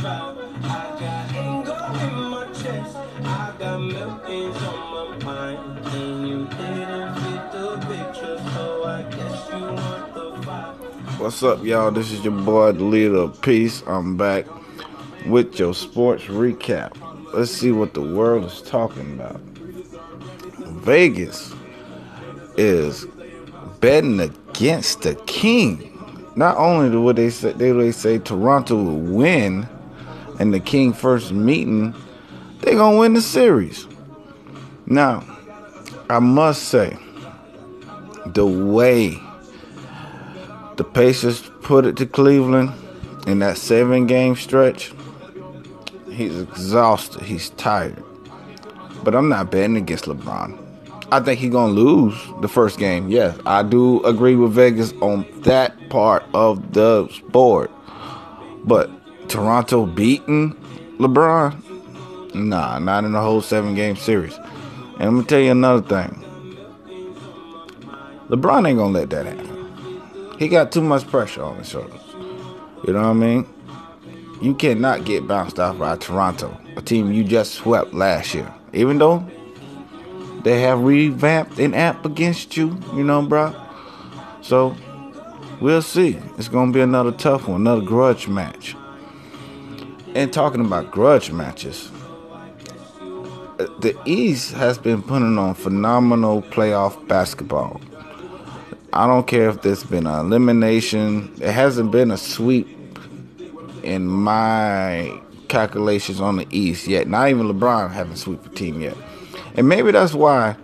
I got anger in my chest, I got meltings on my mind, and you What's up, y'all? This is your boy, the leader of peace. I'm back with your sports recap. Let's see what the world is talking about. Vegas is betting against the King. Not only do they say, they, they say Toronto will win in the King first meeting, they're gonna win the series. Now, I must say, the way the Pacers put it to Cleveland in that seven game stretch, he's exhausted. He's tired. But I'm not betting against LeBron. I think he's gonna lose the first game. Yes, I do agree with Vegas on that part of the board. But Toronto beating LeBron? Nah, not in the whole seven game series. And I'm gonna tell you another thing. LeBron ain't gonna let that happen. He got too much pressure on his shoulders. You know what I mean? You cannot get bounced out by Toronto, a team you just swept last year. Even though they have revamped an app against you, you know, bro. So we'll see. It's gonna be another tough one, another grudge match. And talking about grudge matches, uh, the East has been putting on phenomenal playoff basketball. I don't care if there's been an elimination. It hasn't been a sweep in my calculations on the East yet. Not even LeBron haven't swept a team yet. And maybe that's why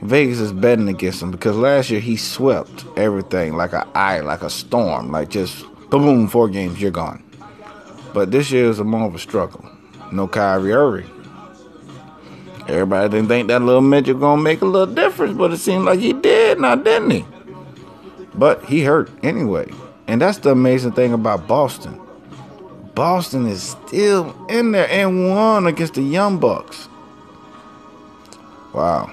Vegas is betting against him because last year he swept everything like an eye, like a storm, like just boom, boom, four games, you're gone. But this year is a more of a struggle. No Kyrie Irving. Everybody didn't think that little midget gonna make a little difference, but it seemed like he did now, didn't he? But he hurt anyway. And that's the amazing thing about Boston. Boston is still in there and won against the Young Bucks. Wow.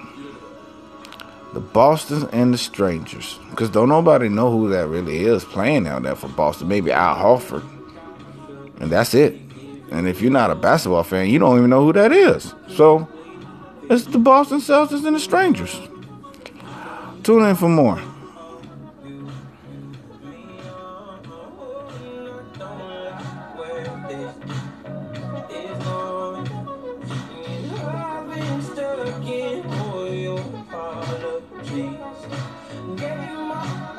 The Bostons and the Strangers. Because don't nobody know who that really is playing out there for Boston. Maybe Al Horford. And that's it. And if you're not a basketball fan, you don't even know who that is. So it's the Boston Celtics and the Strangers. Tune in for more. please. Give me my